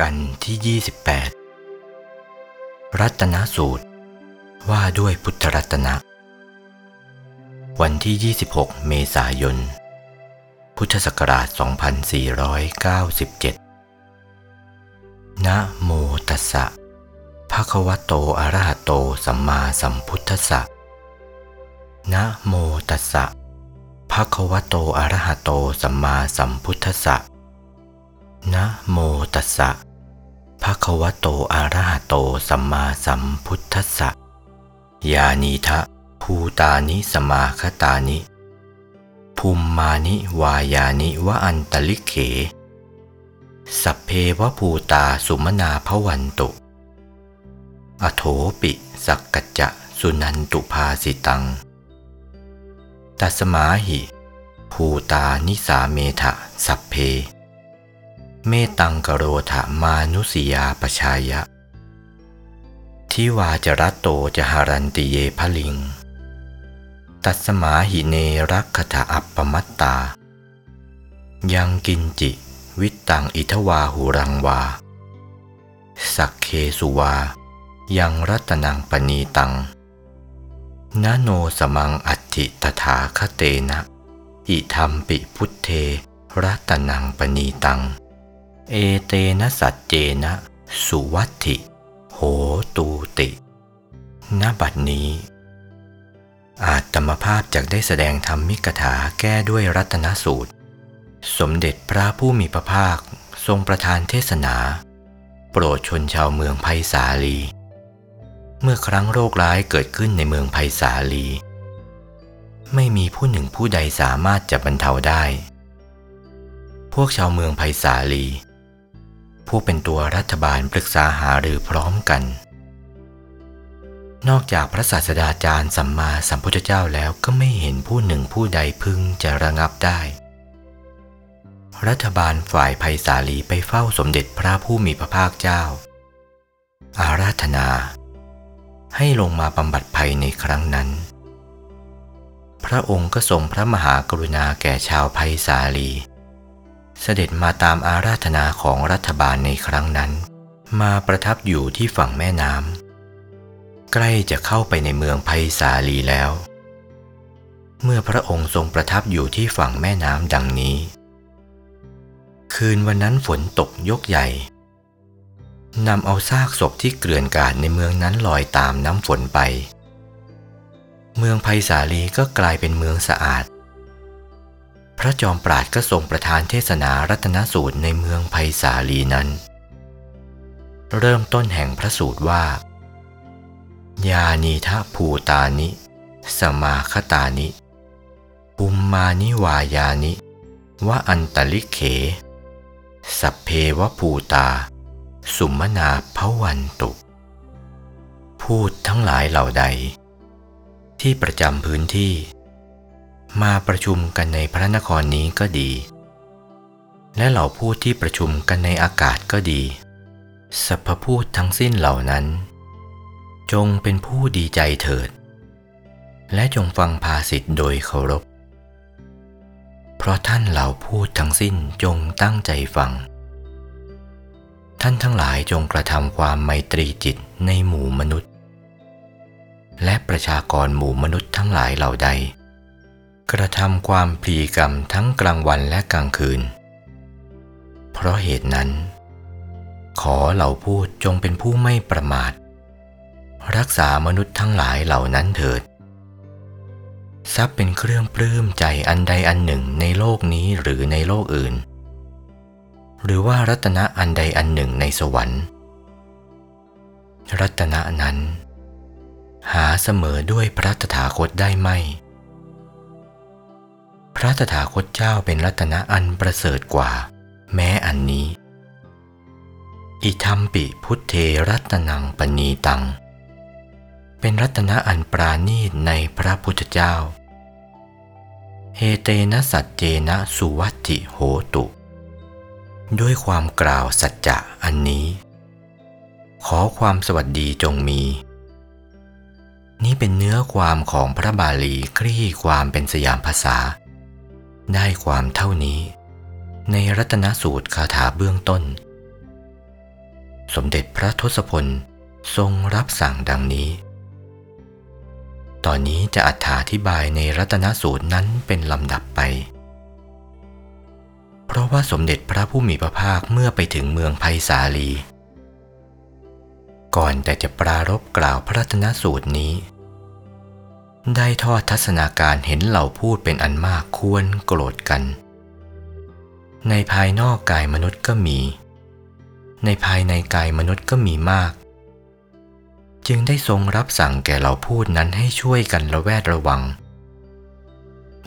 กันที่ 28 รัตนสูตร ว่าด้วยพุทธรัตนะ วันที่ 26 เมษายน พุทธศักราช 2497 นะโมตัสสะภะคะวะโตอะระหะโตสัมมาสัมพุทธัสสะนะโมตัสสะภะคะวะโตอะระหะโตสัมมาสัมพุทธัสสะนะโมตัสสะะคะวะโตอะระหะโตสัมมาสัมพุทธัสสะยานีทะภูตานิสมาคตานิ ภูมมานิวายานิวะอันตลิเข สัพเพวภูตาสุมนาภวันตุ อโถปิสักกัจจะสุนันตุภาสิตัง ตัสมาหิ ภูตานิสาเมทะสัพเพ เมตังกโรธามานุสียาปชายะ ทิวาจรัตโตจะหารันติเยพลิง ตัสมาหิเนรักขถาอัปปมัตตา ยังกินจิ วิตังอิทวาหูรังวา สักเคสุวา ยังรัตนังปณีตัง นาโนสมังอัติตถาคเตนะ อิธรรมปิพุทเทรัตนังปณีตัง เอเตนะสัจเจนะ สุวัติ โหตูติ ณ บัดนี้ อาจธรรมภาพจากได้แสดงธรรมมิกถาแก้ด้วยรัตนสูตร สมเด็จพระผู้มีพระภาคทรงประทานเทศนา โปรดชนชาวเมืองไผ่สาลี เมื่อครั้งโรคร้ายเกิดขึ้นในเมืองไผ่สาลี ไม่มีผู้หนึ่งผู้ใดสามารถจะบรรเทาได้ พวกชาวเมืองไผ่สาลี ผู้เป็นตัวรัฐบาลปรึกษาหารือพร้อมกัน นอกจากพระศาสดาจารย์สัมมาสัมพุทธเจ้าแล้วก็ไม่เห็นผู้หนึ่งผู้ใดพึงจะระงับได้ รัฐบาลฝ่ายไผ่สาลีไปเฝ้าสมเด็จพระผู้มีพระภาคเจ้า อาราธนา ให้ลงมาบำบัดภัยในครั้งนั้น พระองค์ก็ทรงพระมหากรุณาแก่ชาวไผ่สาลี เสด็จมาตามอาราธนาของรัฐบาลในครั้งนั้น มาประทับอยู่ที่ฝั่งแม่น้ำใกล้จะเข้าไปในเมืองไผ่สาลีแล้ว เมื่อพระองค์ทรงประทับอยู่ที่ฝั่งแม่น้ำดังนี้ คืนวันนั้นฝนตกยกใหญ่นำเอาซากศพที่เกลื่อนกาดในเมืองนั้นลอยตามน้ำฝนไป เมืองไผ่สาลีก็กลายเป็นเมืองสะอาด พระจอมปราดก็ทรงประทานเทศนารัตนสูตรในเมืองไผ่สาลีนั้น เริ่มต้นแห่งพระสูตรว่า ยานีทะภูตานิ สมาคตานิ ปุมมานิวายานิ วะอันตลิเข สัพเพวภูตา สุมนาภวันตุ พูดทั้งหลายเหล่าใด ที่ประจำพื้นที่ มาประชุมกันในพระนครนี้ก็ดี และเหล่าพูดที่ประชุมกันในอากาศก็ดีสัพพพูดทั้งสิ้นเหล่านั้น จงเป็นผู้ดีใจเถิด และจงฟังภาสิทธ์โดยเคารพ เพราะท่านเหล่าพูดทั้งสิ้นจงตั้งใจฟัง ท่านทั้งหลายจงกระทำความไมตรีจิตในหมู่มนุษย์ และประชากรหมู่มนุษย์ทั้งหลายเหล่าใด กระทำความพลีกรรมทั้งกลางวันและกลางคืน เพราะเหตุนั้น ขอเหล่าพูดจงเป็นผู้ไม่ประมาท รักษามนุษย์ทั้งหลายเหล่านั้นเถิด ทรัพย์เป็นเครื่องปลื้มใจอันใดอันหนึ่งในโลกนี้หรือในโลกอื่น หรือว่ารัตนะอันใดอันหนึ่งในสวรรค์ รัตนะนั้น หาเสมอด้วยพระตถาคตได้ไหม พระตถาคตเจ้าเป็นรัตนะอันประเสริฐกว่า แม้อันนี้ อิทัมปิพุทเทรัตนังปณีตัง เป็นรัตนะอันปราณีตในพระพุทธเจ้า เฮเตนะสัจเจนะสุวัตติโหตุ ด้วยความกล่าวสัจจะอันนี้ ขอความสวัสดีจงมีนี้เป็นเนื้อความของพระบาลีคลี่ความเป็นสยามภาษา ได้ความเท่านี้ ในรัตนสูตรคาถาเบื้องต้น สมเด็จพระทศพลทรงรับสั่งดังนี้ ตอนนี้จะอธิบายในรัตนสูตรนั้นเป็นลำดับไป เพราะว่าสมเด็จพระผู้มีพระภาคเมื่อไปถึงเมืองไผ่สาลี ก่อนแต่จะปรารบกล่าวพระรัตนสูตรนี้ ได้ทอดทัศนาการเห็นเหล่าพูดเป็นอันมากควรโกรธกัน ในภายนอกกายมนุษย์ก็มี ในภายในกายมนุษย์ก็มีมาก จึงได้ทรงรับสั่งแก่เหล่าพูดนั้นให้ช่วยกันระแวดระวัง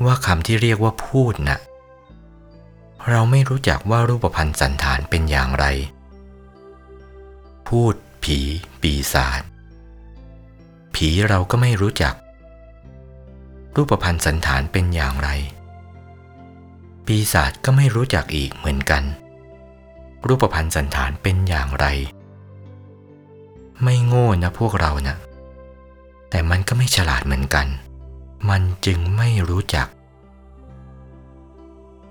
ว่าคำที่เรียกว่าพูดนะ่ะ เราไม่รู้จักว่ารูปพันธ์สันฐานเป็นอย่างไร พูด ผี ปีศาจผีเราก็ไม่รู้จัก รูปพันธ์สันฐานเป็นอย่างไร ปีศาจก็ไม่รู้จักอีกเหมือนกัน รูปพันธ์สันฐานเป็นอย่างไร ไม่โง่นะพวกเรานะ แต่มันก็ไม่ฉลาดเหมือนกัน มันจึงไม่รู้จัก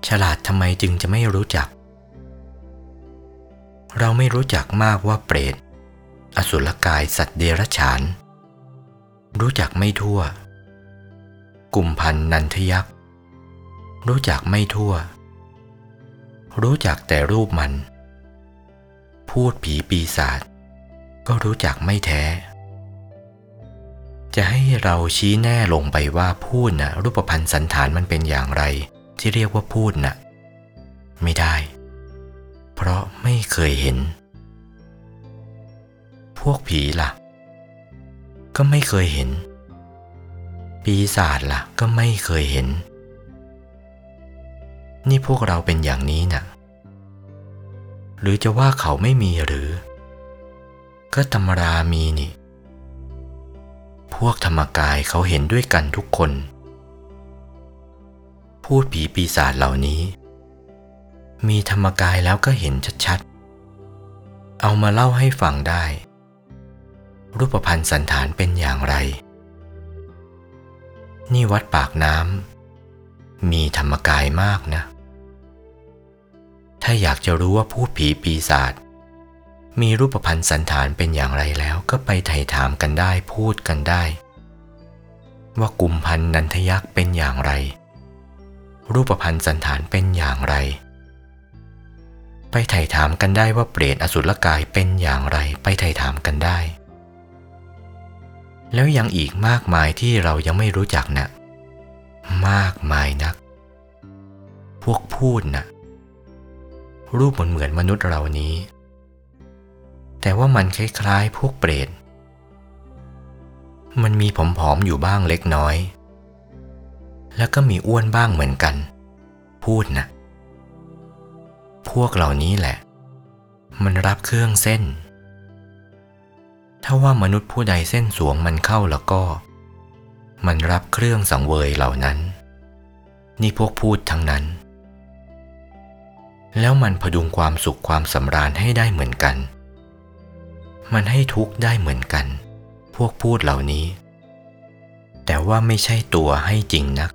ฉลาดทำไมจึงจะไม่รู้จัก เราไม่รู้จักมากว่าเปรต อสุรกายสัตว์เดรัจฉาน รู้จักไม่ทั่ว กลุ่มพันนันทยักษ์ รู้จักไม่ทั่ว รู้จักแต่รูปมัน พูดผีปีศาจก็รู้จักไม่แท้ จะให้เราชี้แน่ลงไปว่าพูดนะรูปพันธ์สันฐานมันเป็นอย่างไร ที่เรียกว่าพูดนะ่ะ ไม่ได้ เพราะไม่เคยเห็น พวกผีละ่ะ ก็ไม่เคยเห็น ปีศาจละ่ะก็ไม่เคยเห็น นี่พวกเราเป็นอย่างนี้นะ่ะ หรือจะว่าเขาไม่มีหรือ ก็ธรรมรามีนี่ พวกธรรมกายเขาเห็นด้วยกันทุกคน พูดผีปีศาจเหล่านี้ มีธรรมกายแล้วก็เห็นชัดๆ เอามาเล่าให้ฟังได้ รูปพันธ์สันฐานเป็นอย่างไร นี่วัดปากน้ำมีธรรมกายมากนะ ถ้าอยากจะรู้ว่าพูดผีปีศาจมีรูปพันธ์สันฐานเป็นอย่างไรแล้วก็ไปไถ่ถามกันได้พูดกันได้ ว่ากลุ่มพันธ์นันทยักษ์เป็นอย่างไร รูปพันธ์สันฐานเป็นอย่างไร ไปไถ่ถามกันได้ว่าเปรตอสุรกายเป็นอย่างไร ไปไถ่ถามกันได้ แล้วยังอีกมากมายที่เรายังไม่รู้จักนะ มากมายนัก พวกพูดนะรูปเหมือนเหมือนมนุษย์เรานี้ แต่ว่ามันคล้ายๆพวกเปรต มันมีผอมๆอยู่บ้างเล็กน้อย แล้วก็มีอ้วนบ้างเหมือนกัน พูดนะพวกเหล่านี้แหละ มันรับเครื่องเส้น ถ้าว่ามนุษย์ผู้ใดเส้นสวงมันเข้าแล้วก็ มันรับเครื่องสังเวยเหล่านั้น นี่พวกพูดทั้งนั้น แล้วมันพดุงความสุขความสำราญให้ได้เหมือนกัน มันให้ทุกข์ได้เหมือนกัน พวกพูดเหล่านี้ แต่ว่าไม่ใช่ตัวให้จริงนัก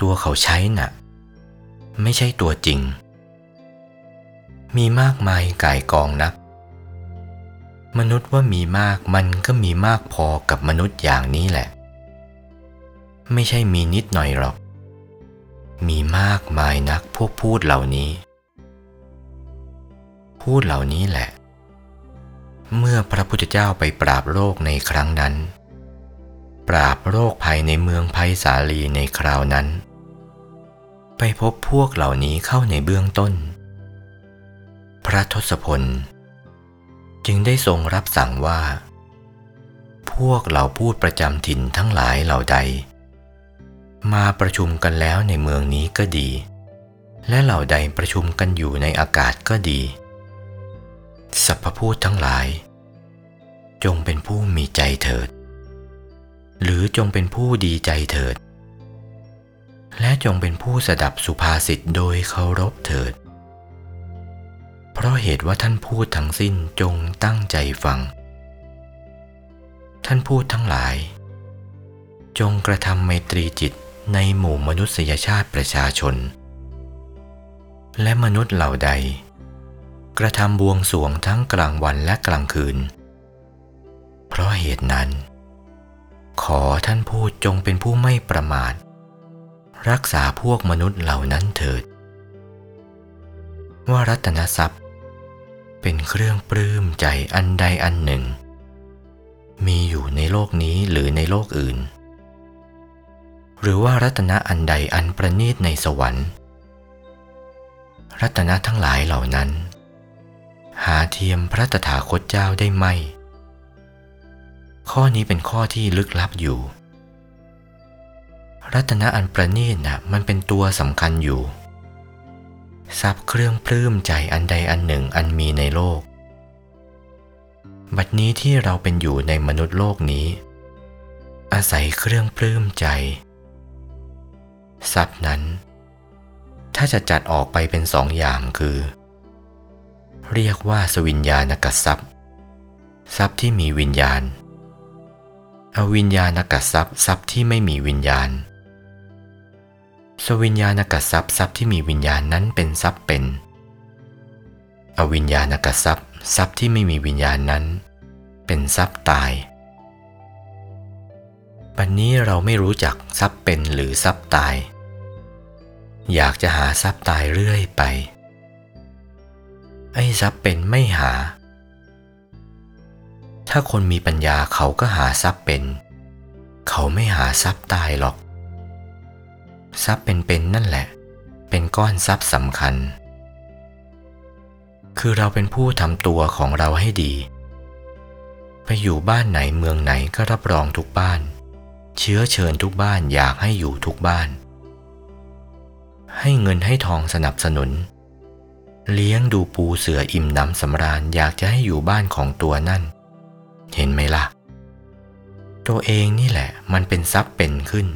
ตัวเขาใช้นะ่ะ ไม่ใช่ตัวจริง มีมากมายก่ายกองนัก มนุษย์ว่ามีมากมันก็มีมากพอกับมนุษย์อย่างนี้แหละ ไม่ใช่มีนิดหน่อยหรอก มีมากมายนักพวกพูดเหล่านี้ พูดเหล่านี้แหละ เมื่อพระพุทธเจ้าไปปราบโรคในครั้งนั้น ปราบโรคภัยในเมืองไผ่สาลีในคราวนั้น ไปพบพวกเหล่านี้เข้าในเบื้องต้น พระทศพล จึงได้ทรงรับสั่งว่า พวกเหล่าพูดประจำถิ่นทั้งหลายเหล่าใด มาประชุมกันแล้วในเมืองนี้ก็ดี และเหล่าใดประชุมกันอยู่ในอากาศก็ดีสัพพพูดทั้งหลาย จงเป็นผู้มีใจเถิด หรือจงเป็นผู้ดีใจเถิด และจงเป็นผู้สดับสุภาษิตโดยเคารพเถิด เพราะเหตุว่าท่านพูดทั้งสิ้นจงตั้งใจฟัง ท่านพูดทั้งหลาย จงกระทำไมตรีจิตในหมู่มนุษยชาติประชาชน และมนุษย์เหล่าใด กระทำบวงสวงทั้งกลางวันและกลางคืน เพราะเหตุนั้น ขอท่านพูดจงเป็นผู้ไม่ประมาท รักษาพวกมนุษย์เหล่านั้นเถิด ว่ารัตนทรัพย์ เป็นเครื่องปลื้มใจอันใดอันหนึ่ง มีอยู่ในโลกนี้หรือในโลกอื่น หรือว่ารัตนะอันใดอันประณีตในสวรรค์ รัตนะทั้งหลายเหล่านั้น หาเทียมพระตถาคตเจ้าได้ไหม ข้อนี้เป็นข้อที่ลึกลับอยู่ รัตนะอันประณีตนะมันเป็นตัวสำคัญอยู่ ทรัพย์เครื่องปลื้มใจอันใดอันหนึ่งอันมีในโลก บัดนี้ที่เราเป็นอยู่ในมนุษย์โลกนี้ อาศัยเครื่องปลื้มใจ ทรัพย์นั้น ถ้าจะจัดออกไปเป็นสองอย่างคือ เรียกว่าสวิญญาณกัทรัพย์ ทรัพย์ที่มีวิญญาณ อวิญญาณกัทรัพย์ทรัพย์ที่ไม่มีวิญญาณ สวิญญาณกัทรัพย์ทรัพย์ที่มีวิญญาณนั้นเป็นทรัพย์เป็น อวิญญาณกัทรัพย์ทรัพย์ที่ไม่มีวิญญาณนั้น เป็นทรัพย์ตาย ปันนี้เราไม่รู้จักทรัพย์เป็นหรือทรัพย์ตาย อยากจะหาทรัพย์ตายเรื่อยไปไอ้ทรัพย์เป็นไม่หา ถ้าคนมีปัญญาเขาก็หาทรัพย์เป็น เขาไม่หาทรัพย์ตายหรอก ทรัพย์เป็นๆนนั่นแหละ เป็นก้อนทรัพย์สำคัญ คือเราเป็นผู้ทำตัวของเราให้ดี ไปอยู่บ้านไหนเมืองไหนก็รับรองทุกบ้าน เชื้อเชิญทุกบ้านอยากให้อยู่ทุกบ้าน ให้เงินให้ทองสนับสนุน เลี้ยงดูปูเสืออิ่มหนำสำราญอยากจะให้อยู่บ้านของตัวนั่น เห็นไหมล่ะ ตัวเองนี่แหละมันเป็นทรัพย์เป็นขึ้น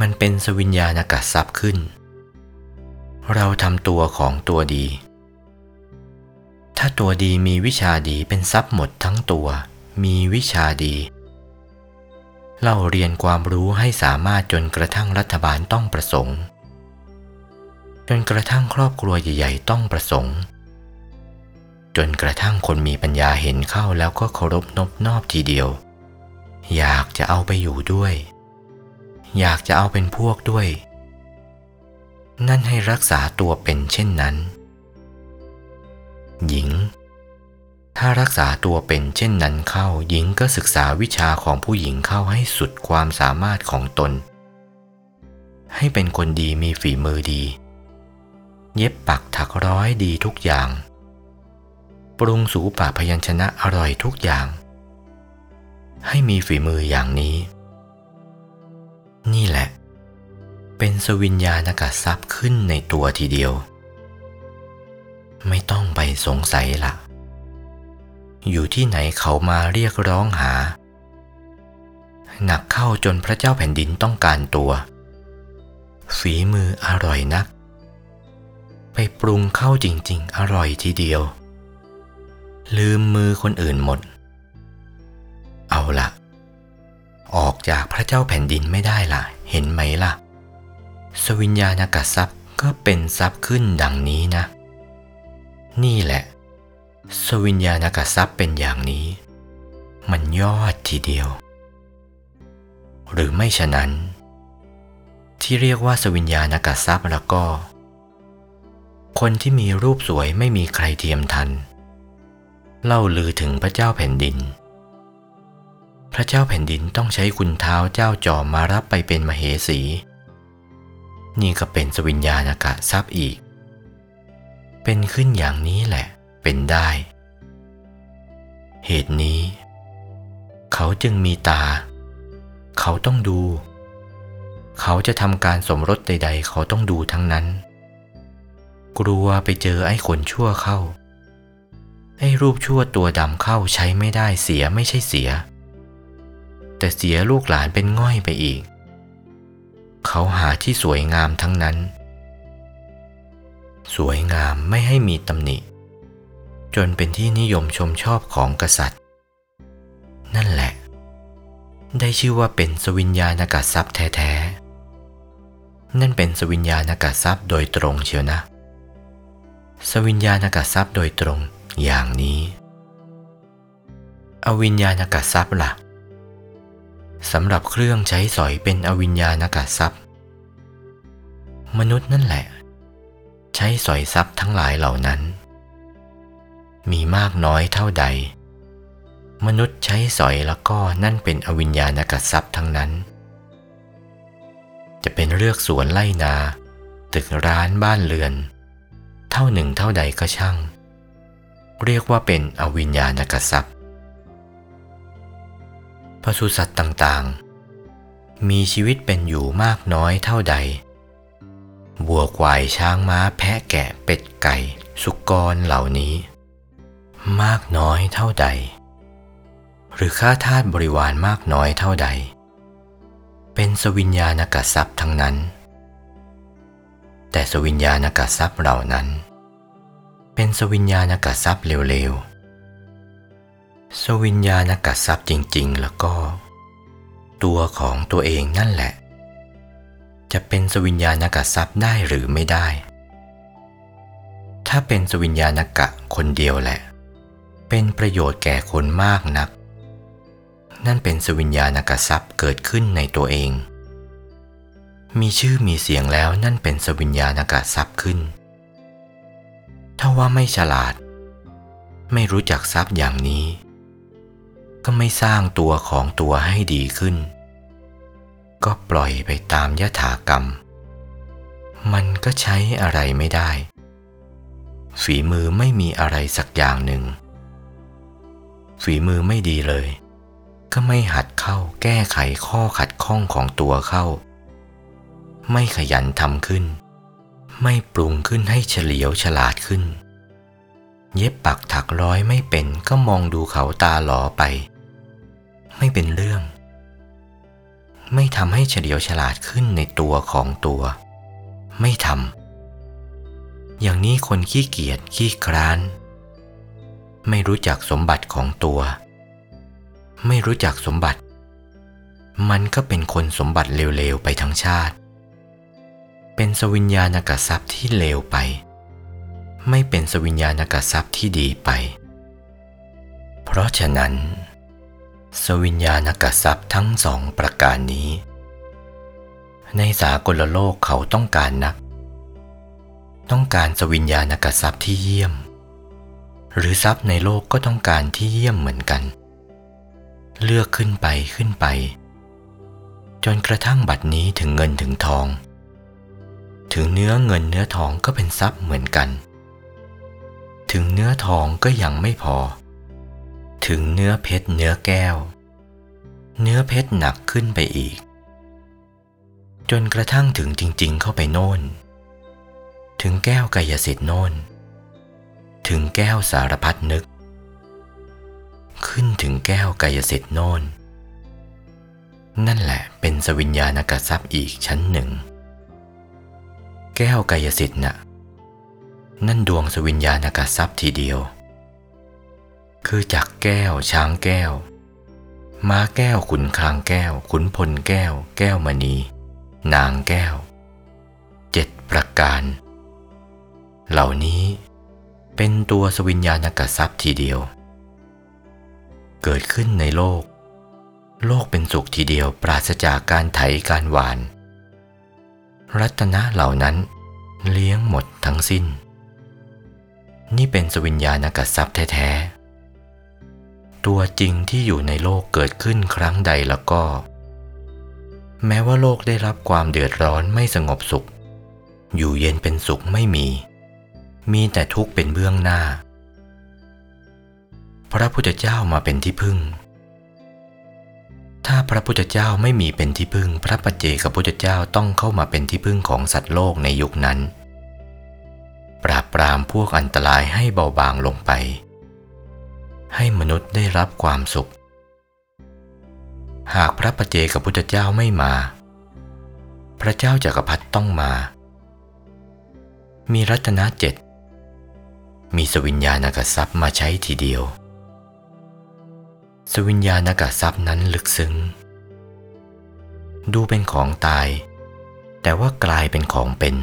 มันเป็นสวิญญาณกัดทรัพย์ขึ้น เราทำตัวของตัวดี ถ้าตัวดีมีวิชาดีเป็นทรัพย์หมดทั้งตัว มีวิชาดีเราเรียนความรู้ให้สามารถจนกระทั่งรัฐบาลต้องประสงค์ จนกระทั่งครอบครัวใหญ่ๆต้องประสงค์ จนกระทั่งคนมีปัญญาเห็นเข้าแล้วก็เคารพนบนอบทีเดียว อยากจะเอาไปอยู่ด้วย อยากจะเอาเป็นพวกด้วย นั่นให้รักษาตัวเป็นเช่นนั้น หญิง ถ้ารักษาตัวเป็นเช่นนั้นเข้า หญิงก็ศึกษาวิชาของผู้หญิงเข้าให้สุดความสามารถของตน ให้เป็นคนดีมีฝีมือดี เย็บปักถักร้อยดีทุกอย่าง ปรุงสูปะพยัญชนะอร่อยทุกอย่าง ให้มีฝีมืออย่างนี้ นี่แหละ เป็นสวิญญาณกทรัพย์ขึ้นในตัวทีเดียว ไม่ต้องไปสงสัยละ อยู่ที่ไหนเขามาเรียกร้องหา หนักเข้าจนพระเจ้าแผ่นดินต้องการตัว ฝีมืออร่อยนัก ไปปรุงเข้าจริง ๆ อร่อยทีเดียว ลืมมือคนอื่นหมด เอาล่ะ ออกจากพระเจ้าแผ่นดินไม่ได้ล่ะ เห็นไหมล่ะ สวิญญาณกัทรัพย์ก็เป็นทรัพย์ขึ้นดังนี้นะ นี่แหละ สวิญญาณกัทรัพย์เป็นอย่างนี้ มันยอดทีเดียว หรือไม่ฉะนั้น ที่เรียกว่าสวิญญาณกัทรัพย์แล้วก็ คนที่มีรูปสวยไม่มีใครเทียมทัน เล่าลือถึงพระเจ้าแผ่นดิน พระเจ้าแผ่นดินต้องใช้คุณเท้าเจ้าจอมมารับไปเป็นมเหสี นี่ก็เป็นสวิญญาณกะทรัพย์อีก เป็นขึ้นอย่างนี้แหละ เป็นได้ เหตุนี้ เขาจึงมีตา เขาต้องดู เขาจะทำการสมรสใด ๆ เขาต้องดูทั้งนั้น กลัวไปเจอไอ้คนชั่วเข้าไอ้รูปชั่วตัวดำเข้าใช้ไม่ได้เสียไม่ใช่เสีย แต่เสียลูกหลานเป็นง่อยไปอีก เขาหาที่สวยงามทั้งนั้น สวยงามไม่ให้มีตำหนิ จนเป็นที่นิยมชมชอบของกษัตริย์ นั่นแหละ ได้ชื่อว่าเป็นสวิญญาณกทรัพย์แท้ๆ นั่นเป็นสวิญญาณกทรัพย์โดยตรงเชียวนะ สวิญญาณกทรัพย์โดยตรงอย่างนี้ อวิญญาณกทรัพย์ละ่ะ สำหรับเครื่องใช้สอยเป็นอวิญญาณกาทรัพย์ มนุษย์นั่นแหละ ใช้สอยทรัพย์ทั้งหลายเหล่านั้น มีมากน้อยเท่าใด มนุษย์ใช้สอยแล้วก็นั่นเป็นอวิญญาณกาทรัพย์ทั้งนั้น จะเป็นเลือกสวนไล่นา ตึกร้านบ้านเรือน เท่าหนึ่งเท่าใดก็ช่าง เรียกว่าเป็นอวิญญาณกทรัพย์ ปศุสัตว์ต่างๆ มีชีวิตเป็นอยู่มากน้อยเท่าใด บัวควายช้างม้าแพะแกะเป็ดไก่ สุกรเหล่านี้ มากน้อยเท่าใด หรือค่าทาสบริวารมากน้อยเท่าใด เป็นสวิญญาณกทรัพย์ทั้งนั้น แต่สวิญญาณกทรัพย์เหล่านั้น เป็นสวิญญาณกทรัพย์เร็วๆ สวิญญาณกัดทรัพย์จริง ๆ แล้วก็ ตัวของตัวเองนั่นแหละ จะเป็นสวิญญาณกัดทรัพย์ได้หรือไม่ได้ ถ้าเป็นสวิญญาณกะคนเดียวแหละ เป็นประโยชน์แก่คนมากนัก นั่นเป็นสวิญญาณกัดทรัพย์เกิดขึ้นในตัวเอง มีชื่อมีเสียงแล้วนั่นเป็นสวิญญาณกัดทรัพย์ขึ้น ถ้าว่าไม่ฉลาด ไม่รู้จักทรัพย์อย่างนี้ ก็ไม่สร้างตัวของตัวให้ดีขึ้น ก็ปล่อยไปตามยถากรรม มันก็ใช้อะไรไม่ได้ ฝีมือไม่มีอะไรสักอย่างหนึ่ง ฝีมือไม่ดีเลย ก็ไม่หัดเข้าแก้ไขข้อขัดข้องของตัวเข้า ไม่ขยันทำขึ้น ไม่ปรุงขึ้นให้เฉลียวฉลาดขึ้นเย็บปักถักร้อยไม่เป็นก็มองดูเขาตาหลอไป ไม่เป็นเรื่อง ไม่ทำให้เฉลียวฉลาดขึ้นในตัวของตัว ไม่ทำอย่างนี้คนขี้เกียจขี้คร้าน ไม่รู้จักสมบัติของตัว ไม่รู้จักสมบัติ มันก็เป็นคนสมบัติเลวๆไปทั้งชาติ เป็นสวิญญาณกทรัพย์ที่เลวไป ไม่เป็นสวิญญาณกทรัพย์ที่ดีไป เพราะฉะนั้น สวิญญาณกทรัพย์ทั้งสองประการนี้ ในสากลโลกเขาต้องการนัก ต้องการสวิญญาณกทรัพย์ที่เยี่ยม หรือทรัพย์ในโลกก็ต้องการที่เยี่ยมเหมือนกัน เลือกขึ้นไปขึ้นไป จนกระทั่งบัดนี้ถึงเงินถึงทอง ถึงเนื้อเงินเนื้อทองก็เป็นทรัพย์เหมือนกัน ถึงเนื้อทองก็ยังไม่พอ ถึงเนื้อเพชรเนื้อแก้ว เนื้อเพชรหนักขึ้นไปอีก จนกระทั่งถึงจริง ๆ เข้าไปโน่น ถึงแก้วกายสิทธิ์โน่น ถึงแก้วสารพัดนึก ขึ้นถึงแก้วกายสิทธิ์โน่น นั่นแหละเป็นสวิญญาณกทรัพย์อีกชั้นหนึ่ง แก้วกายสิทธิ์น่ะนั่นดวงสวิญญาณกทรัพย์ทีเดียว คือจากแก้วช้างแก้ว ม้าแก้วขุนคางแก้ว ขุนพลแก้ว แก้วมณี นางแก้วเจ็ดประการ เหล่านี้เป็นตัวสวิญญาณกทรัพย์ทีเดียว เกิดขึ้นในโลก โลกเป็นสุขทีเดียวปราศจากการไถการหวาน รัตนะเหล่านั้นเลี้ยงหมดทั้งสิ้น นี่เป็นสวิญญาณกทรัพย์แท้ๆ ตัวจริงที่อยู่ในโลกเกิดขึ้นครั้งใดแล้วก็ แม้ว่าโลกได้รับความเดือดร้อนไม่สงบสุข อยู่เย็นเป็นสุขไม่มี มีแต่ทุกข์เป็นเบื้องหน้า พระพุทธเจ้ามาเป็นที่พึ่ง ถ้าพระพุทธเจ้าไม่มีเป็นที่พึ่ง พระปัจเจกพุทธเจ้าต้องเข้ามาเป็นที่พึ่งของสัตว์โลกในยุคนั้น ปราบปรามพวกอันตรายให้เบาบางลงไป ให้มนุษย์ได้รับความสุข หากพระปเจกับพุทธเจ้าไม่มา พระเจ้าจากักรพรรดิต้องมา มีรัตนเจ็ดมีสวิญญาณกทรัพย์มาใช้ทีเดียว สวิญญาณกทรัพย์นั้นลึกซึ้ง ดูเป็นของตาย แต่ว่ากลายเป็นของเป็น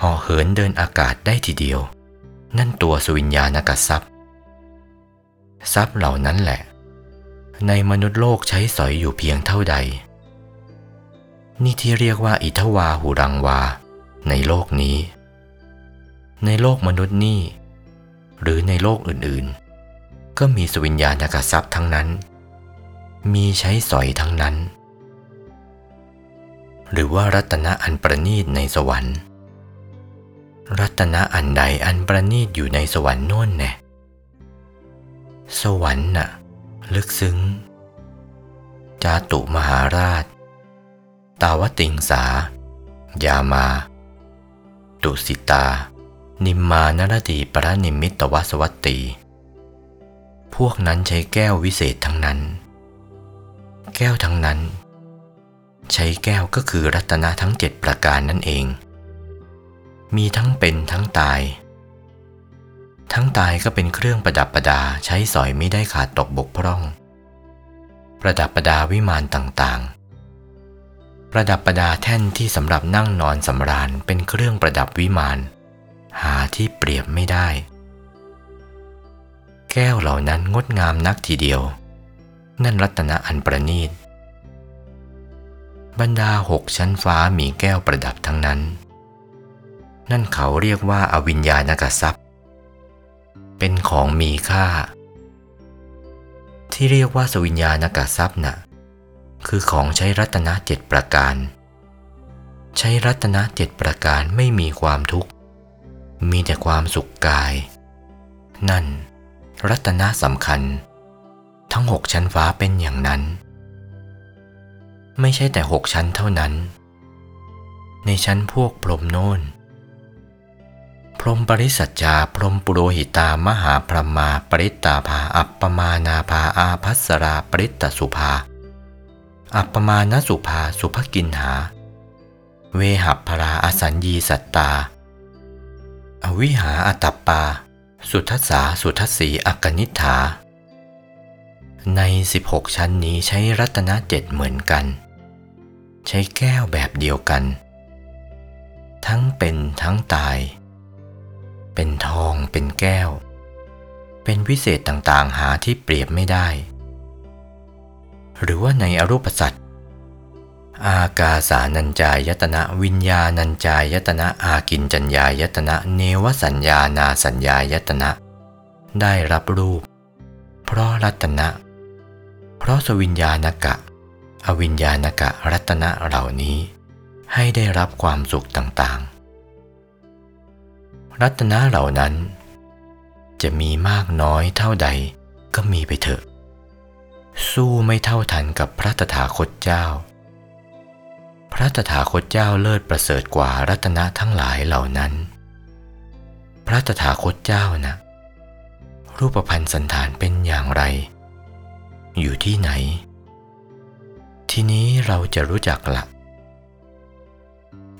ห่อเหินเดินอากาศได้ทีเดียว นั่นตัวสวิญญาณกทรัพย์ ทรัพย์เหล่านั้นแหละ ในมนุษย์โลกใช้สอยอยู่เพียงเท่าใด นี่ที่เรียกว่าอิทวาหูรังวา ในโลกนี้ ในโลกมนุษย์นี่ หรือในโลกอื่นๆ ก็มีสวิญญาณกทรัพย์ทั้งนั้น มีใช้สอยทั้งนั้น หรือว่ารัตนะอันประณีตในสวรรค์ รัตนะอันใดอันประณีตอยู่ในสวรรค์โน่นแน่ สวรรค์น่ะ ลึกซึ้ง จาตุมหาราช ตาวติงสา ยามา ตุสิตา นิมมานรดีปรนิมิตวสวัตตี พวกนั้นใช้แก้ววิเศษทั้งนั้น แก้วทั้งนั้น ใช้แก้วก็คือรัตนะทั้งเจ็ดประการนั่นเอง มีทั้งเป็นทั้งตาย ทั้งตายก็เป็นเครื่องประดับประดาใช้สอยไม่ได้ขาดตกบกพร่อง ประดับประดาวิมานต่างๆ ประดับประดาแท่นที่สำหรับนั่งนอนสำราญเป็นเครื่องประดับวิมาน หาที่เปรียบไม่ได้ แก้วเหล่านั้นงดงามนักทีเดียว นั่นรัตนะอันประณีตบรรดาหกชั้นฟ้ามีแก้วประดับทั้งนั้น นั่นเขาเรียกว่าอวิญญาณกทรัพย เป็นของมีค่า ที่เรียกว่าสวิญญาณกทรัพย์น่ะคือของใช้รัตนะเจ็ดประการ ใช้รัตนะเจ็ดประการไม่มีความทุกข์ มีแต่ความสุขกาย นั่น รัตนะสำคัญ ทั้งหกชั้นฟ้าเป็นอย่างนั้น ไม่ใช่แต่หกชั้นเท่านั้น ในชั้นพวกพรมโน่น รหมปริสัจจา พรหมปุโรหิตามหาพรหมา ปริตตาภา อัปปมานาภา อาพัสรา ปริตตสุภา อัปปมาณสุภา สุภกินหา เวหัพพราอสัญญีสัตตา อวิหาอตัปปา สุทัสสา สุทัสสีอักนิฐา ใน 16 ชั้นนี้ใช้รัตนเจ็ดเหมือนกัน ใช้แก้วแบบเดียวกัน ทั้งเป็นทั้งตาย เป็นทองเป็นแก้ว เป็นวิเศษต่างๆหาที่เปรียบไม่ได้ หรือว่าในอรูปสัตว์อากาสานัญจายตนะวิญญาณัญจายตนะอากินจัญญายตนะเนวสัญญานาสัญญายตนะ ได้รับรูป เพราะรัตนะ เพราะสวิญญาณกะ อวิญญาณกะรัตนะเหล่านี้ ให้ได้รับความสุขต่างๆ รัตนะเหล่านั้น จะมีมากน้อยเท่าใดก็มีไปเถอะ สู้ไม่เท่าทันกับพระตถาคตเจ้า พระตถาคตเจ้าเลิศประเสริฐกว่ารัตนะทั้งหลายเหล่านั้น พระตถาคตเจ้านะรูปพันธ์สันฐานเป็นอย่างไร อยู่ที่ไหน ทีนี้เราจะรู้จักละ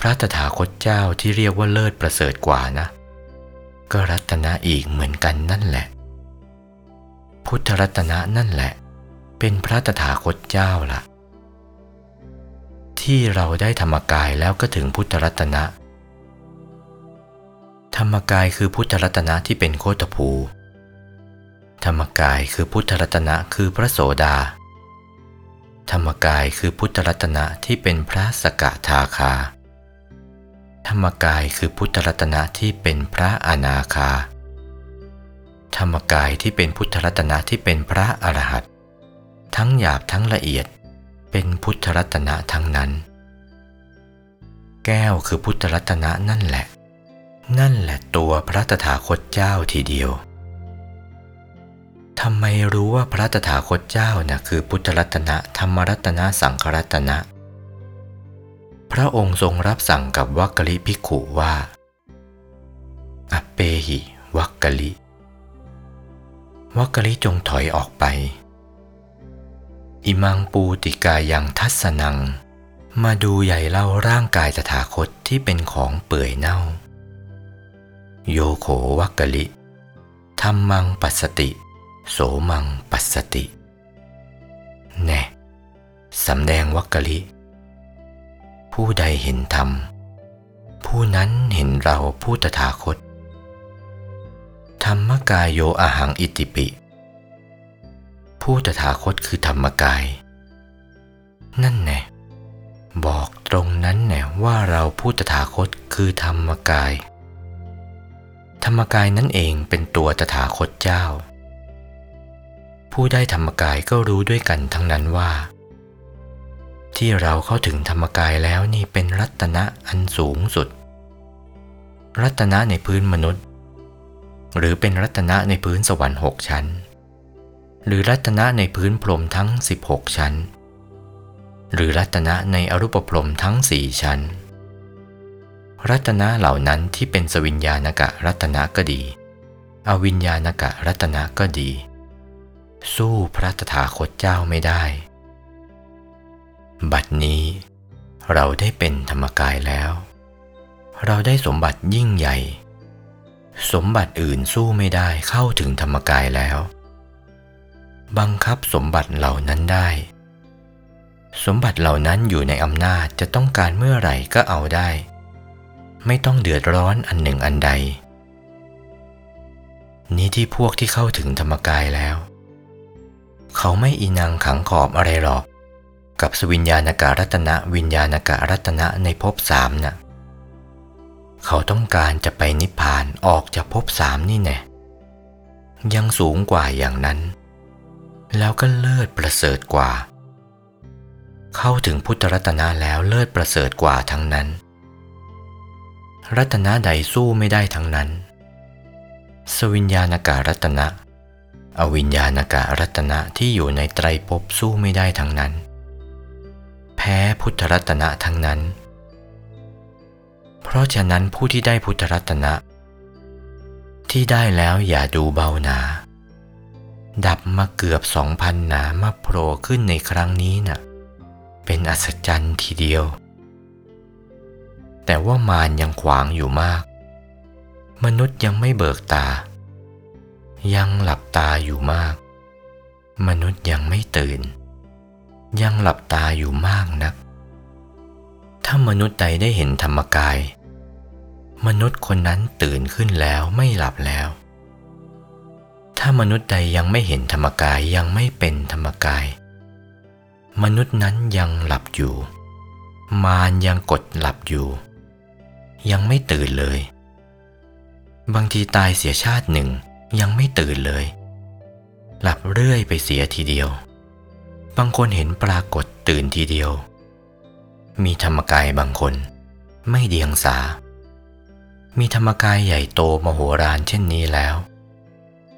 พระตถาคตเจ้าที่เรียกว่าเลิศประเสริฐกว่านะ ก็รัตนะอีกเหมือนกันนั่นแหละ พุทธรัตนะนั่นแหละ เป็นพระตถาคตเจ้าละ่ะ ที่เราได้ธรรมกายแล้วก็ถึงพุทธรัตนะ ธรรมกายคือพุทธรัตนะที่เป็นโคตภู ธรรมกายคือพุทธรัตนะคือพระโสดา ธรรมกายคือพุทธรัตนะที่เป็นพระสกทาคา ธรรมกายคือพุทธรัตนะที่เป็นพระอนาคา ธรรมกายที่เป็นพุทธรัตนะที่เป็นพระอรหันต์ทั้งหยาบทั้งละเอียด เป็นพุทธรัตนะทั้งนั้น แก้วคือพุทธรัตนะนั่นแหละ นั่นแหละตัวพระตถาคตเจ้าทีเดียวทำไมรู้ว่าพระตถาคตเจ้านะ่ะคือพุทธรัตนะธรรมรัตนะสังฆรัตนะ พระองค์ทรงรับสั่งกับวัคกลิภิกขุว่าอเปหิวัคกลิ วัคกลิจงถอยออกไป อิมังปูติกายังทัศนัง มาดูใหญ่เล่าร่างกายตถาคตที่เป็นของเปื่อยเน่า โยโขวัคกลิธรรมังปัสสติ โสมังปัสสติ แน่สำแดงวัคกลิ ผู้ใดเห็นธรรม ผู้นั้นเห็นเราผู้ตถาคต ธรรมกายโยอาหังอิติปิ ผู้ตถาคตคือธรรมกาย นั่นแน่บอกตรงนั้นแน่ว่าเราผู้ตถาคตคือธรรมกาย ธรรมกายนั่นเองเป็นตัวตถาคตเจ้า ผู้ได้ธรรมกายก็รู้ด้วยกันทั้งนั้นว่า ที่เราเข้าถึงธรรมกายแล้วนี่เป็นรัตนะอันสูงสุด รัตนะในพื้นมนุษย์ หรือเป็นรัตนะในพื้นสวรรค์หกชั้น หรือรัตนะในพื้นพรหมทั้ง 16 ชั้น หรือรัตนะในอรูปพรหมทั้งสี่ชั้น รัตนะเหล่านั้นที่เป็นสวิญญาณกะรัตนะก็ดี อวิญญาณกะรัตนะก็ดี สู้พระตถาคตเจ้าไม่ได้ บัดนี้ เราได้เป็นธรรมกายแล้ว เราได้สมบัติยิ่งใหญ่ สมบัติอื่นสู้ไม่ได้เข้าถึงธรรมกายแล้ว บังคับสมบัติเหล่านั้นได้ สมบัติเหล่านั้นอยู่ในอำนาจจะต้องการเมื่อไหร่ก็เอาได้ ไม่ต้องเดือดร้อนอันหนึ่งอันใด นี้ที่พวกที่เข้าถึงธรรมกายแล้ว เขาไม่อีนังขังขอบอะไรหรอก กับสวิญญาณการัตนะวิญญาณการัตนะในภพสามน่ะเขาต้องการจะไปนิพพานออกจากภพสามนี่แน่ยังสูงกว่าอย่างนั้น แล้วก็เลิศประเสริฐกว่า เข้าถึงพุทธรัตนะแล้วเลิศประเสริฐกว่าทั้งนั้น รัตนะใดสู้ไม่ได้ทั้งนั้น สวิญญาณการัตนะ อวิญญาณการัตนะที่อยู่ในไตรภพสู้ไม่ได้ทั้งนั้น พ้พุทธรัตนะทั้งนั้น เพราะฉะนั้นผู้ที่ได้พุทธรัตนะ ที่ได้แล้วอย่าดูเบาหนา ดับมาเกือบสองพันหนามาโผล่ขึ้นในครั้งนี้น่ะ เป็นอัศจรรย์ทีเดียว แต่ว่ามารยังขวางอยู่มาก มนุษย์ยังไม่เบิกตา ยังหลับตาอยู่มาก มนุษย์ยังไม่ตื่น ยังหลับตาอยู่มากนัก ถ้ามนุษย์ใดได้เห็นธรรมกาย มนุษย์คนนั้นตื่นขึ้นแล้วไม่หลับแล้ว ถ้ามนุษย์ใดยังไม่เห็นธรรมกายยังไม่เป็นธรรมกาย มนุษย์นั้นยังหลับอยู่ มารยังกดหลับอยู่ ยังไม่ตื่นเลย บางทีตายเสียชาติหนึ่งยังไม่ตื่นเลย หลับเรื่อยไปเสียทีเดียว บางคนเห็นปรากฏตื่นทีเดียว มีธรรมกายบางคนไม่เดียงสา มีธรรมกายใหญ่โตมโหฬารเช่นนี้แล้ว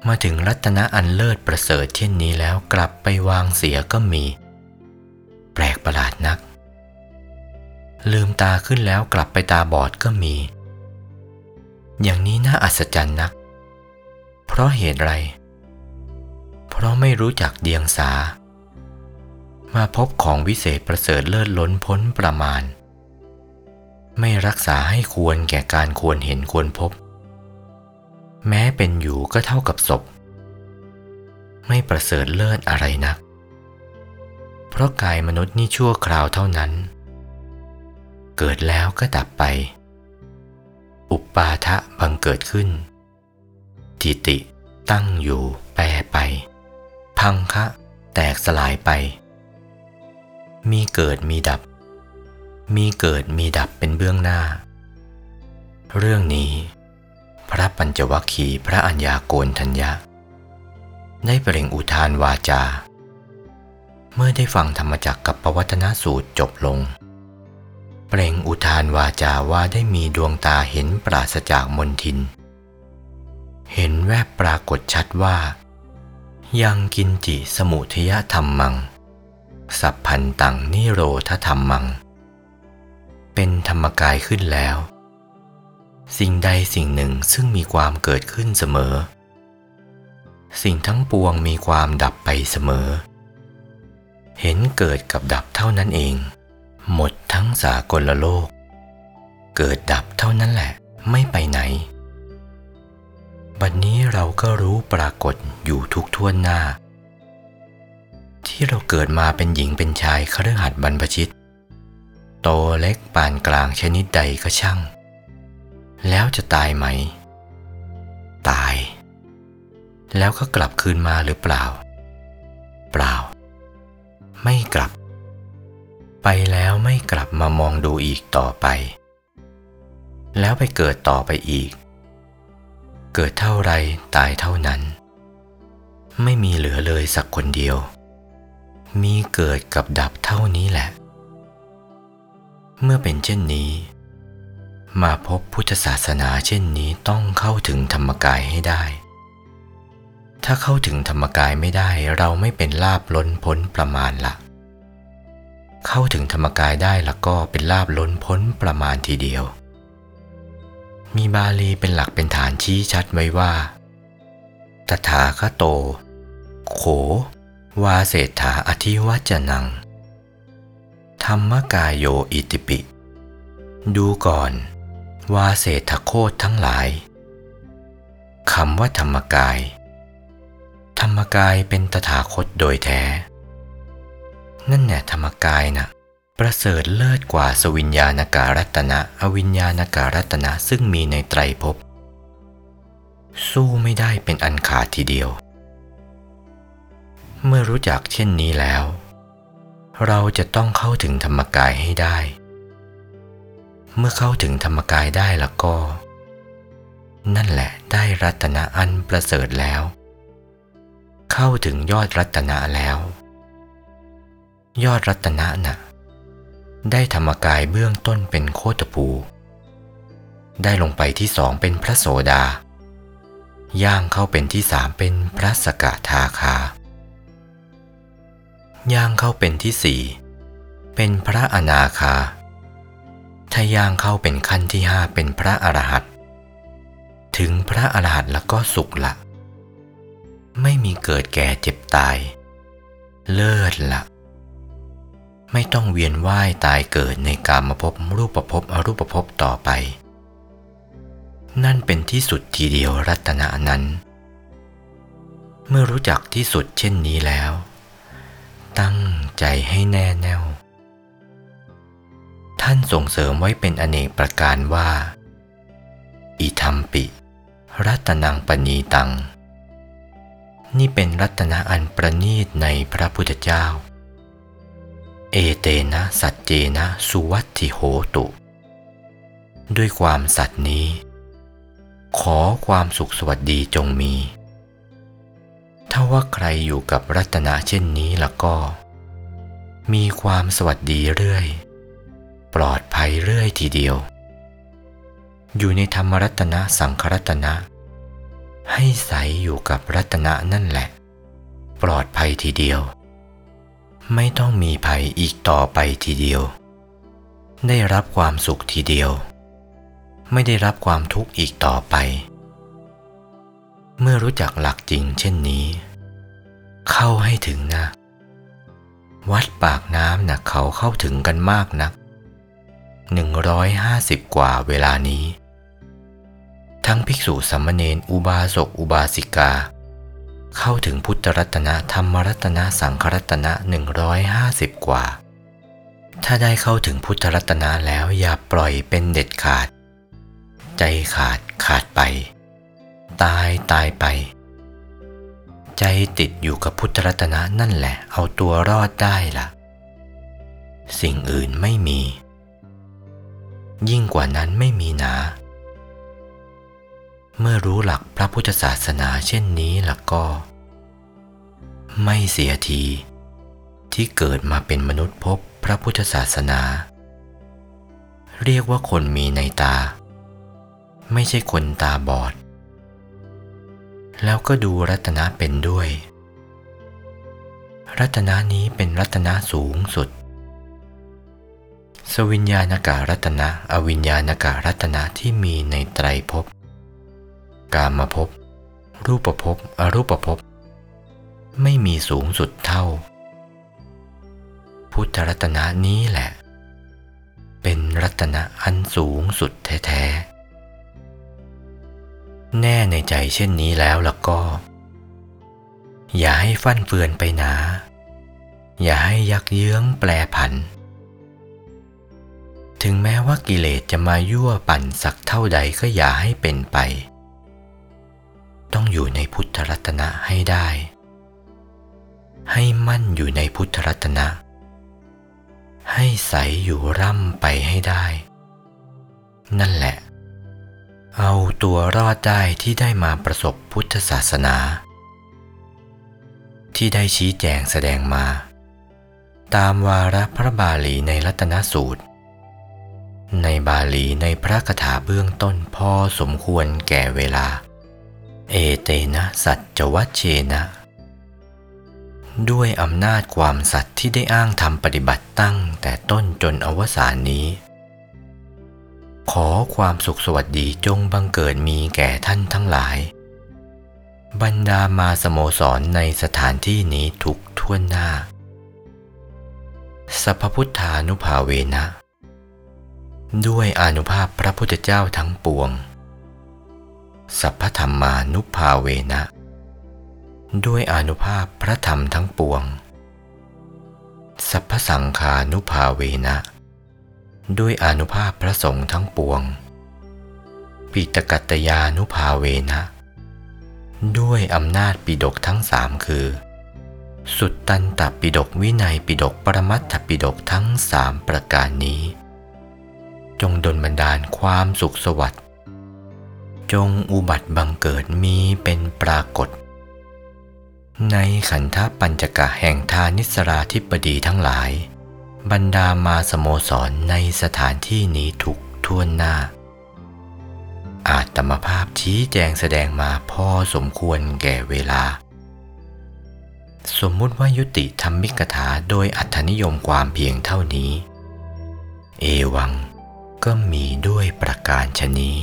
มาถึงรัตนะอันเลิศประเสริฐเช่นนี้แล้วกลับไปวางเสียก็มี แปลกประหลาดนัก ลืมตาขึ้นแล้วกลับไปตาบอดก็มี อย่างนี้น่าอัศจรรย์นัก เพราะเหตุไร เพราะไม่รู้จักเดียงสา มาพบของวิเศษประเสริฐเลิศล้นพ้นประมาณ ไม่รักษาให้ควรแก่การควรเห็นควรพบ แม้เป็นอยู่ก็เท่ากับศพ ไม่ประเสริฐเลิศอะไรนัก เพราะกายมนุษย์นี่ชั่วคราวเท่านั้น เกิดแล้วก็ดับไป อุปปาทะบังเกิดขึ้น ทิติตั้งอยู่แปรไป พังคะแตกสลายไป มีเกิดมีดับ มีเกิดมีดับเป็นเบื้องหน้า เรื่องนี้ พระปัญจวัคคีย์พระอัญญาโกณทัญญะ ได้เปล่งอุทานวาจา เมื่อได้ฟังธรรมจักกับปวัตนสูตรจบลง เปล่งอุทานวาจาว่าได้มีดวงตาเห็นปราศจากมนทิน เห็นแวบปรากฏชัดว่า ยังกินจิสมุทยธรรมมัง สัพพันตังนิโรธธรรมมัง เป็นธรรมกายขึ้นแล้ว สิ่งใดสิ่งหนึ่งซึ่งมีความเกิดขึ้นเสมอ สิ่งทั้งปวงมีความดับไปเสมอ เห็นเกิดกับดับเท่านั้นเอง หมดทั้งสากลโลก เกิดดับเท่านั้นแหละ ไม่ไปไหน บัดนนี้เราก็รู้ปรากฏอยู่ทุกท่วนหน้า ที่เราเกิดมาเป็นหญิงเป็นชายเคฤหัสถ์บรรพชิต โตเล็กปานกลางชนิดใดก็ช่าง แล้วจะตายไหม ตาย แล้วก็กลับคืนมาหรือเปล่า เปล่า ไม่กลับ ไปแล้วไม่กลับมามองดูอีกต่อไป แล้วไปเกิดต่อไปอีก เกิดเท่าไรตายเท่านั้น ไม่มีเหลือเลยสักคนเดียว มีเกิดกับดับเท่านี้แหละ เมื่อเป็นเช่นนี้ มาพบพุทธศาสนาเช่นนี้ต้องเข้าถึงธรรมกายให้ได้ ถ้าเข้าถึงธรรมกายไม่ได้เราไม่เป็นลาบล้นพ้นประมาณละ เข้าถึงธรรมกายได้แล้วก็เป็นลาบล้นพ้นประมาณทีเดียว มีบาลีเป็นหลักเป็นฐานชี้ชัดไว้ว่า ตถาคโต โข วาเศรษฐาอธิวัจนัง ธรรมกายโยอิติปิ ดูก่อน วาเศรษฐโคตทั้งหลายคำว่าธรรมกาย ธรรมกายเป็นตถาคตโดยแท้ นั่นแน่ธรรมกายน่ะประเสริฐเลิศกว่าสวิญญาณการัตนะ อวิญญาณการัตนะซึ่งมีในไตรภพสู้ไม่ได้เป็นอันขาดทีเดียว เมื่อรู้จักเช่นนี้แล้ว เราจะต้องเข้าถึงธรรมกายให้ได้ เมื่อเข้าถึงธรรมกายได้แล้วก็ นั่นแหละได้รัตนะอันประเสริฐแล้ว เข้าถึงยอดรัตนะแล้ว ยอดรัตนะน่ะ ได้ธรรมกายเบื้องต้นเป็นโคตภู ได้ลงไปที่สองเป็นพระโสดา ย่างเข้าเป็นที่สามเป็นพระสกทาคา ย่างเข้าเป็นที่สี่เป็นพระอนาคา ถ้าย่างเข้าเป็นขั้นที่ห้าเป็นพระอรหันต์ถึงพระอรหันต์แล้วก็สุขละ ไม่มีเกิดแก่เจ็บตาย เลิศละ ไม่ต้องเวียนว่ายตายเกิดในกามภพรูปภพอรูปภพต่อไป นั่นเป็นที่สุดทีเดียวรัตนะนั้น เมื่อรู้จักที่สุดเช่นนี้แล้ว ตั้งใจให้แน่แน่ว ท่านส่งเสริมไว้เป็นอเนกประการว่า อิธรรมปิ รัตนังปณีตัง นี่เป็นรัตนะอันประณีตในพระพุทธเจ้า เอเตนะสัจเจนะสุวัตถิโหตุ ด้วยความสัตย์นี้ ขอความสุขสวัสดีจงมี ถ้าว่าใครอยู่กับรัตนะเช่นนี้แล้วก็ มีความสวัสดีเรื่อย ปลอดภัยเรื่อยทีเดียว อยู่ในธรรมรัตนะสังครัตนะ ให้ใสอยู่กับรัตนะนั่นแหละ ปลอดภัยทีเดียว ไม่ต้องมีภัยอีกต่อไปทีเดียว ได้รับความสุขทีเดียว ไม่ได้รับความทุกข์อีกต่อไปเมื่อรู้จักหลักจริงเช่นนี้ เข้าให้ถึงนะ วัดปากน้ำนะเขาเข้าถึงกันมากนัก 150 กว่าเวลานี้ ทั้งภิกษุสามเณรอุบาสกอุบาสิกา เข้าถึงพุทธรัตนะธรรมรัตนะสังครัตนะ 150 กว่า ถ้าได้เข้าถึงพุทธรัตนะแล้วอย่าปล่อยเป็นเด็ดขาด ใจขาดขาดไป ตายตายไป ใจติดอยู่กับพุทธรัตนะนั่นแหละ เอาตัวรอดได้ละ่ะ สิ่งอื่นไม่มี ยิ่งกว่านั้นไม่มีนา เมื่อรู้หลักพระพุทธศาสนาเช่นนี้ล่ะก็ ไม่เสียที ที่เกิดมาเป็นมนุษย์พบพระพุทธศาสนา เรียกว่าคนมีในตา ไม่ใช่คนตาบอด แล้วก็ดูรัตนะเป็นด้วย รัตนะนี้เป็นรัตนะสูงสุด สวิญญาณการัตนะ อวิญญาณการัตนะที่มีในไตรภพ กามภพ รูปภพ อรูปภพ ไม่มีสูงสุดเท่า พุทธรัตนะนี้แหละ เป็นรัตนะอันสูงสุดแท้ๆ แน่ในใจเช่นนี้แล้วล้วก็ อย่าให้ฟั่นเฟือนไปหนา อย่าให้ยักเยื้องแปรผัน ถึงแม้ว่ากิเลสจะมายั่วปั่นสักเท่าใดก็อย่าให้เป็นไป ต้องอยู่ในพุทธรัตนะให้ได้ ให้มั่นอยู่ในพุทธรัตนะ ให้ใสอยู่ร่ำไปให้ได้ นั่นแหละ เอาตัวรอดได้ที่ได้มาประสบพุทธศาสนา ที่ได้ชี้แจงแสดงมา ตามวาระพระบาลีในรัตนสูตร ในบาลีในพระคาถาเบื้องต้นพอสมควรแก่เวลา เอเตนะสัจวัชเชนะ ด้วยอำนาจความสัตย์ที่ได้อ้างทำปฏิบัติตั้งแต่ต้นจนอวสานนี้ ขอความสุขสวัสดีจงบังเกิดมีแก่ท่านทั้งหลาย บรรดามาสโมสรในสถานที่นี้ทุกท่วนหน้า สัพพุทธานุภาเวนะ ด้วยอนุภาพพระพุทธเจ้าทั้งปวง สัพพธรรมานุภาเวนะ ด้วยอนุภาพพระธรรมทั้งปวง สัพพสังคานุภาเวนะ ด้วยอนุภาพพระสงฆ์ทั้งปวง ปิตกัตยานุภาเวนะ ด้วยอำนาจปิดกทั้งสามคือ สุตตันตปิดกวินัยปิดกปรมัตถปิดกทั้งสามประการนี้ จงดลบันดาลความสุขสวัสดิ์จงอุบัติบังเกิดมีเป็นปรากฏ ในขันธปัญจกะแห่งทานิสราธิปดีทั้งหลาย บรรดามาสโมสรในสถานที่นี้ทุกท่วนหน้า อาตมภาพชี้แจงแสดงมาพอสมควรแก่เวลา สมมุติว่ายุติธรรมิกถาโดยอัธนิยมความเพียงเท่านี้ เอวังก็มีด้วยประการชนี้